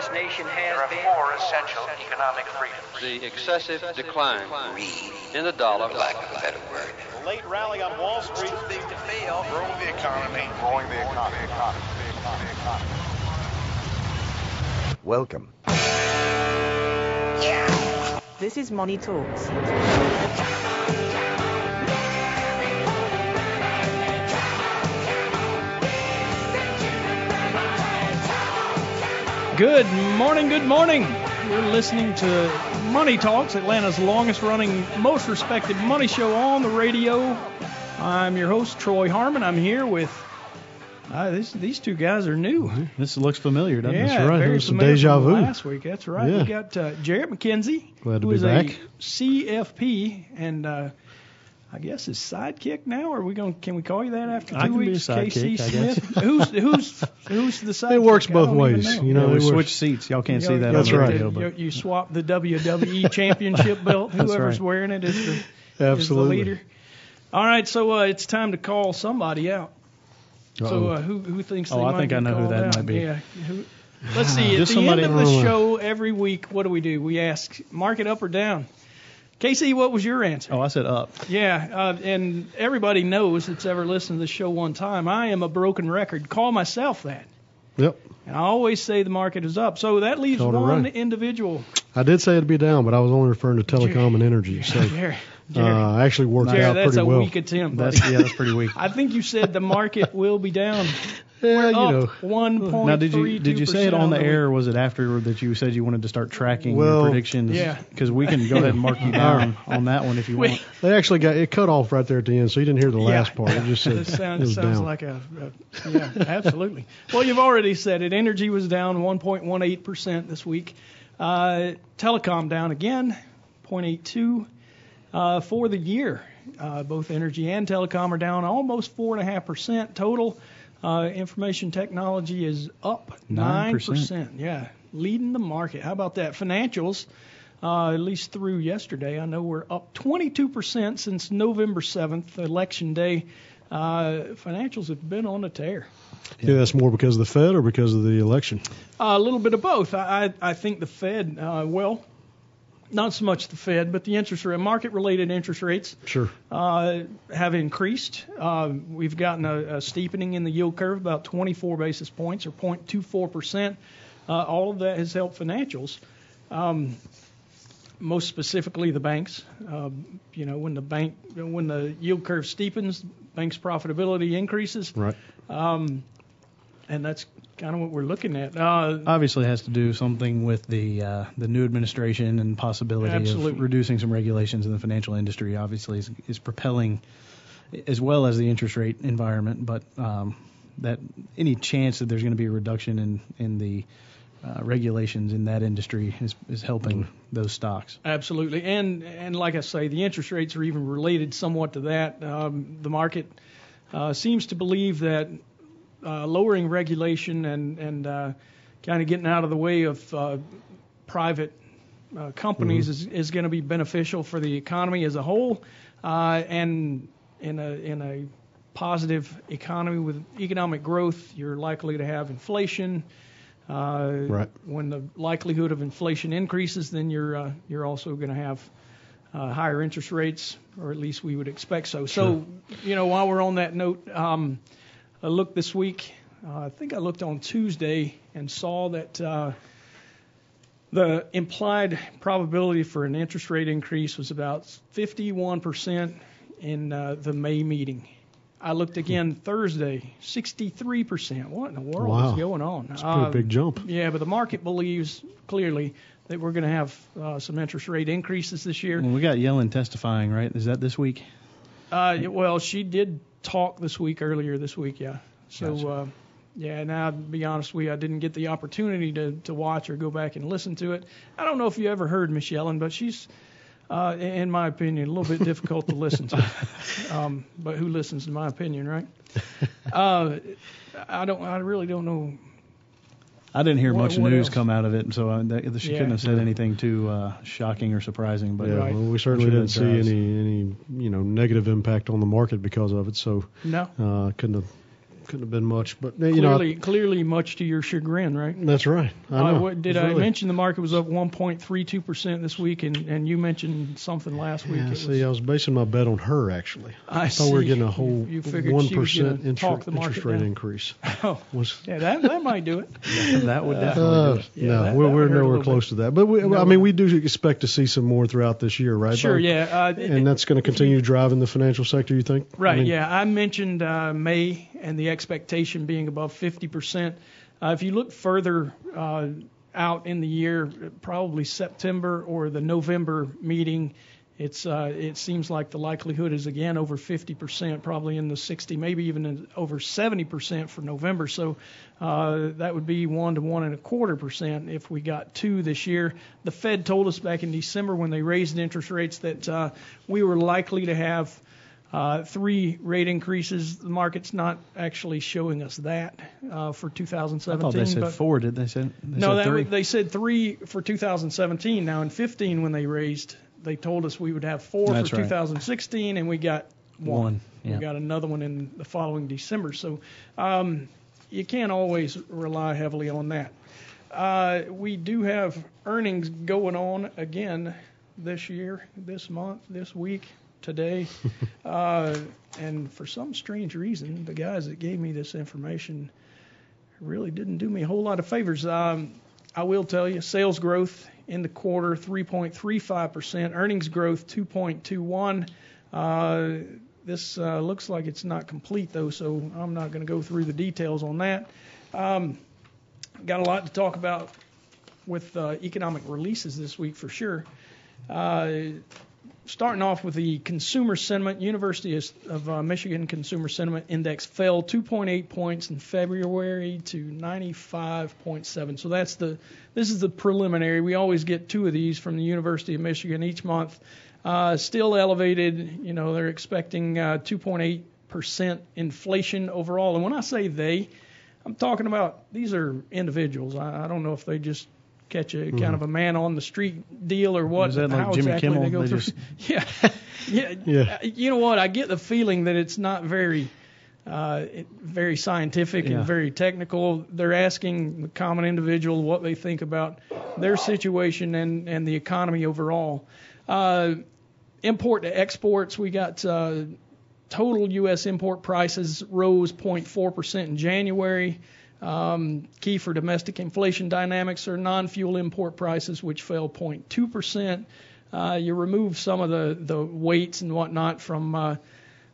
this nation has There are been. four essential economic freedoms. the excessive decline in the dollar. lacks a better word. The late rally on Wall Street is big to fail. Growing the economy. Growing the economy. economy, economy, economy. Welcome. This is Money Talks. Good morning, good morning. You're listening to Money Talks, Atlanta's longest running, most respected money show on the radio. I'm your host, Troy Harmon. I'm here with. Uh, this, these two guys are new. This looks familiar, doesn't yeah, it? right. very some familiar deja vu. Last week, that's right. Yeah. We got uh, Jarrett McKenzie, Glad to who be is back. a CFP, and uh, I guess his sidekick now. Are we going? Can we call you that after two I can be a weeks? sidekick, KC I guess. Smith. who's who's who's the sidekick? It works both ways, know. you know. Yeah, we it works- seats. Y'all can't You see that That's on the right. radio, You, swap the WWE Championship belt. Whoever's right. wearing it is the, is the Absolutely. leader. All right, so uh, it's time to call somebody out. So Uh-oh. uh, who who thinks? Oh, they I might think be I know who that out? might be. Yeah. Who, let's see. At Just the end of the show every week, what do we do? We ask, mark it up or down. Casey, what was your answer? oh, I said up. Yeah, uh, and everybody knows that's ever listened to the show one time. I am a broken record. Call myself that. Yep. And I always say the market is up. So that leaves Total one right. individual. I did say it'd be down, but I was only referring to telecom and energy. So Jerry, uh, Jerry, I actually worked Jerry, out that's pretty a well. weak attempt. That's yeah, that's pretty weak. I think you said the market will be down. Yeah, you up know. one point Now, did you did you say it on the air, or was it after that you said you wanted to start tracking Well, your predictions? Yeah. Because we can go ahead and mark you down on that one if you want. They actually got it cut off right there at the end, so you didn't hear the last yeah, part. It just said This sounds, it was sounds down. like a, a yeah, absolutely. Well, you've already said it. Energy was down 1.18 percent this week. Uh, telecom down again, 0.82 uh, for the year. Uh, both energy and telecom are down almost four and a half percent total. Uh, information technology is up nine 9%. percent. Yeah, leading the market. How about that? Financials. Uh, at least through yesterday, I know we're up 22% since November 7th, election day. Uh, financials have been on a tear. Yeah, that's more because of the Fed or because of the election. Uh, a little bit of both. I, I I think the Fed, uh, well, not so much the Fed, but the interest rate, market-related interest rates Sure. uh, have increased. Uh, we've gotten a, a steepening in the yield curve, about 24 basis points or 0.24 percent. Uh, all of that has helped financials. Um, most specifically, the banks. Um, you know, when the bank, when the yield curve steepens, banks' profitability increases, Right. um, and that's kind of what we're looking at. Uh, Obviously, has to do something with the uh, the new administration and possibility Absolutely. of reducing some regulations in the financial industry. Obviously, is, is propelling as well as the interest rate environment. But um, that any chance that there's going to be a reduction in in the uh, regulations in that industry is is helping those stocks. Absolutely, and and like I say, the interest rates are even related somewhat to that. Um, the market uh, seems to believe that uh, lowering regulation and and uh, kind of getting out of the way of uh, private uh, companies is, is going to be beneficial for the economy as a whole, uh, and in a in a positive economy with economic growth, you're likely to have inflation. Uh, Right. When the likelihood of inflation increases, then you're uh, you're also going to have uh, higher interest rates, or at least we would expect so. So, you know, while we're on that note, um, I looked this week. Uh, I think I looked on Tuesday and saw that uh, the implied probability for an interest rate increase was about 51% in uh, the May meeting. I looked again Thursday, 63%. What in the world Wow. is going on? It's a pretty Uh, big jump. yeah, but the market believes clearly that we're going to have uh, some interest rate increases this year. Well, we got Yellen testifying, right? Is that this week? Uh, well, she did talk this week, earlier this week, yeah. So, Gotcha. uh, yeah, now to be honest with you, I didn't get the opportunity to, to watch or go back and listen to it. I don't know if you ever heard Miss Yellen, but she's, uh, in my opinion, a little bit difficult to listen to. Um, but who listens to my opinion, right? Uh, I don't, I really don't know. I didn't hear What- much what news else? come out of it, so I, that, she Yeah. couldn't have said anything too uh, shocking or surprising. But yeah, Right. well, we certainly didn't see any any you know negative impact on the market because of it. So No. uh, couldn't have couldn't have been much. But you know, Clearly, clearly, much to your chagrin, right? that's right. I Uh, what, did It's I really- mention the market was up 1.32 percent this week, and, and you mentioned something last week? Yeah, It see, I was basing my bet on her actually. I thought we were see. getting a You- whole you figured one she was gonna percent talk interest rate down. increase. oh, Was yeah, that that might do it. that would definitely uh, do it. Yeah, no, that- we're, that we're would hurt a nowhere little close to that. But we, I mean, we do expect to see some more throughout this year, right? Sure, Bob? yeah. Uh, And that's going to continue driving the financial sector. You think? Right, I mean, yeah. I mentioned uh, May and the expectation being above 50%. Uh, if you look further uh, out in the year, probably September or the November meeting, it's uh, it seems like the likelihood is again over 50%, probably in the 60, maybe even over 70% for November. So uh, that would be one to one and a quarter percent if we got two this year. The Fed told us back in December when they raised interest rates that uh, we were likely to have uh, three rate increases. The market's not actually showing us that uh, for I 2017. thought they said four. Did they say? They no, said that they said three for 2017. Now in 15, when they raised, they told us we would have four That's for right. 2016, and we got one. One, yeah. We got another one in the following December. So um, you can't always rely heavily on that. Uh, we do have earnings going on again this year, this month, this week, today. uh, and for some strange reason, the guys that gave me this information really didn't do me a whole lot of favors. Um, I will tell you, sales growth in the quarter 3.35%, earnings growth 2.21. Uh, this uh, looks like it's not complete though, so I'm not going to go through the details on that. Um, got a lot to talk about with uh, economic releases this week for sure. Uh, starting off with the consumer sentiment, University of uh, Michigan Consumer Sentiment Index fell 2.8 points in February to 95.7. So that's the this is the preliminary. We always get two of these from the University of Michigan each month. Uh, still elevated. You know they're expecting uh, 2.8 percent inflation overall. And when I say they, I'm talking about these are individuals. I, I don't know if they just catch a kind of a man on the street deal or what. Is that like how Jimmy exactly Kimmel? they go They through. just- Yeah, yeah, Yeah. You know what? I get the feeling that it's not very, uh, very scientific Yeah. and very technical. They're asking the common individual what they think about their situation and and the economy overall. Uh, import to exports, we got uh, total U.S. import prices rose 0.4% in January. Um, key for domestic inflation dynamics are non-fuel import prices, which fell 0.2%. Uh, you remove some of the, the weights and whatnot from uh,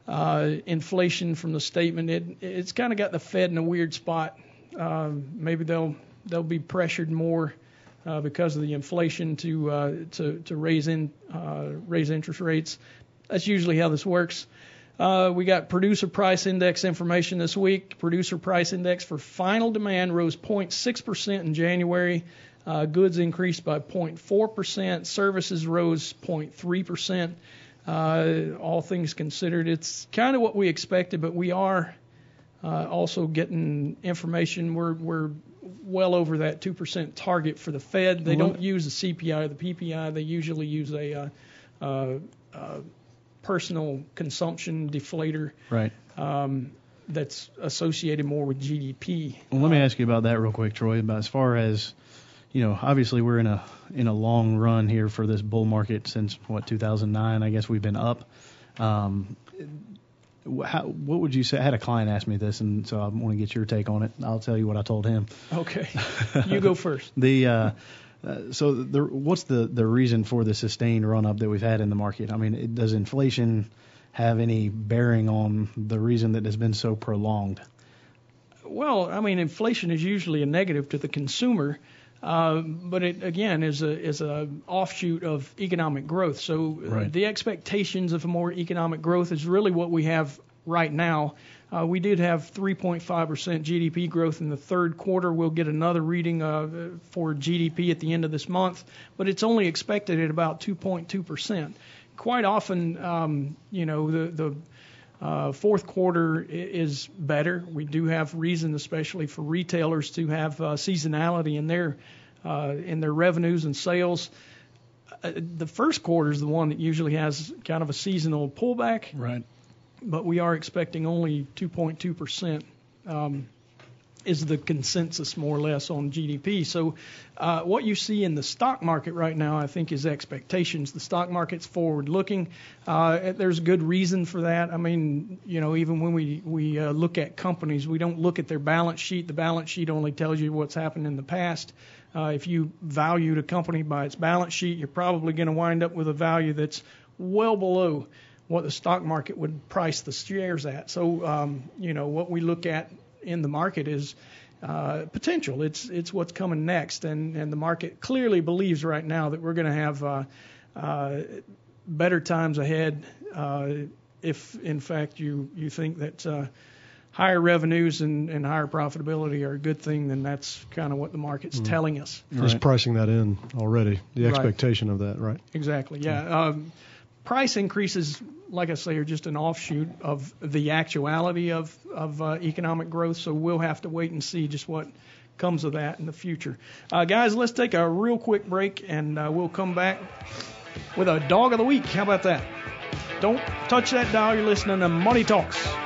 uh, inflation from the statement. It, it's kind of got the Fed in a weird spot. Uh, maybe they'll they'll be pressured more uh, because of the inflation to uh, to to raise in uh, raise interest rates. That's usually how this works. Uh, we got producer price index information this week. Producer price index for final demand rose 0.6% in January. Uh, goods increased by 0.4%. Services rose 0.3%. Uh, all things considered, it's kind of what we expected, but we are uh, also getting information. We're we're well over that 2% target for the Fed. They don't use the CPI or the PPI. They usually use a uh, uh, uh, personal consumption deflator Right. um, that's associated more with GDP. Well, let me ask you about that real quick, Troy. About as far as you know, obviously we're in a in a long run here for this bull market since what 2009. I guess we've been up. Um, how, what would you say? I had a client ask me this, and so I want to get your take on it. I'll tell you what I told him. Okay, you go first. The uh, uh, so the what's the the reason for the sustained run up that we've had in the market? I mean, it, does inflation have any bearing on the reason that it's been so prolonged? Well, I mean, inflation is usually a negative to the consumer, uh, but it again is a is a offshoot of economic growth. So Right. the expectations of more economic growth is really what we have right now. Uh, we did have 3.5% GDP growth in the third quarter. We'll get another reading uh, for GDP at the end of this month, but it's only expected at about 2.2%. Quite often, um, you know, the the uh, fourth quarter is better. We do have reason, especially for retailers, to have uh, seasonality in their uh, in their revenues and sales. Uh, the first quarter is the one that usually has kind of a seasonal pullback, Right. But we are expecting only 2.2 percent um, is the consensus more or less on GDP. So, uh, what you see in the stock market right now, I think, is expectations. The stock market's forward-looking. Uh, there's good reason for that. I mean, you know, even when we we uh, look at companies, we don't look at their balance sheet. The balance sheet only tells you what's happened in the past. Uh, if you valued a company by its balance sheet, you're probably going to wind up with a value that's well below what the stock market would price the shares at. So, um, you know, what we look at in the market is uh, potential. It's it's what's coming next, and and the market clearly believes right now that we're going to have uh, uh, better times ahead. Uh, if in fact you you think that uh, higher revenues and, and higher profitability are a good thing, then that's kind of what the market's telling us. It's pricing that in already. The Right. expectation of that, right? Exactly. Yeah. Um, price increases, like I say, are just an offshoot of the actuality of of uh, economic growth. So we'll have to wait and see just what comes of that in the future. Uh, guys, let's take a real quick break, and uh, we'll come back with a dog of the week. How about that? Don't touch that dial. You're listening to Money Talks.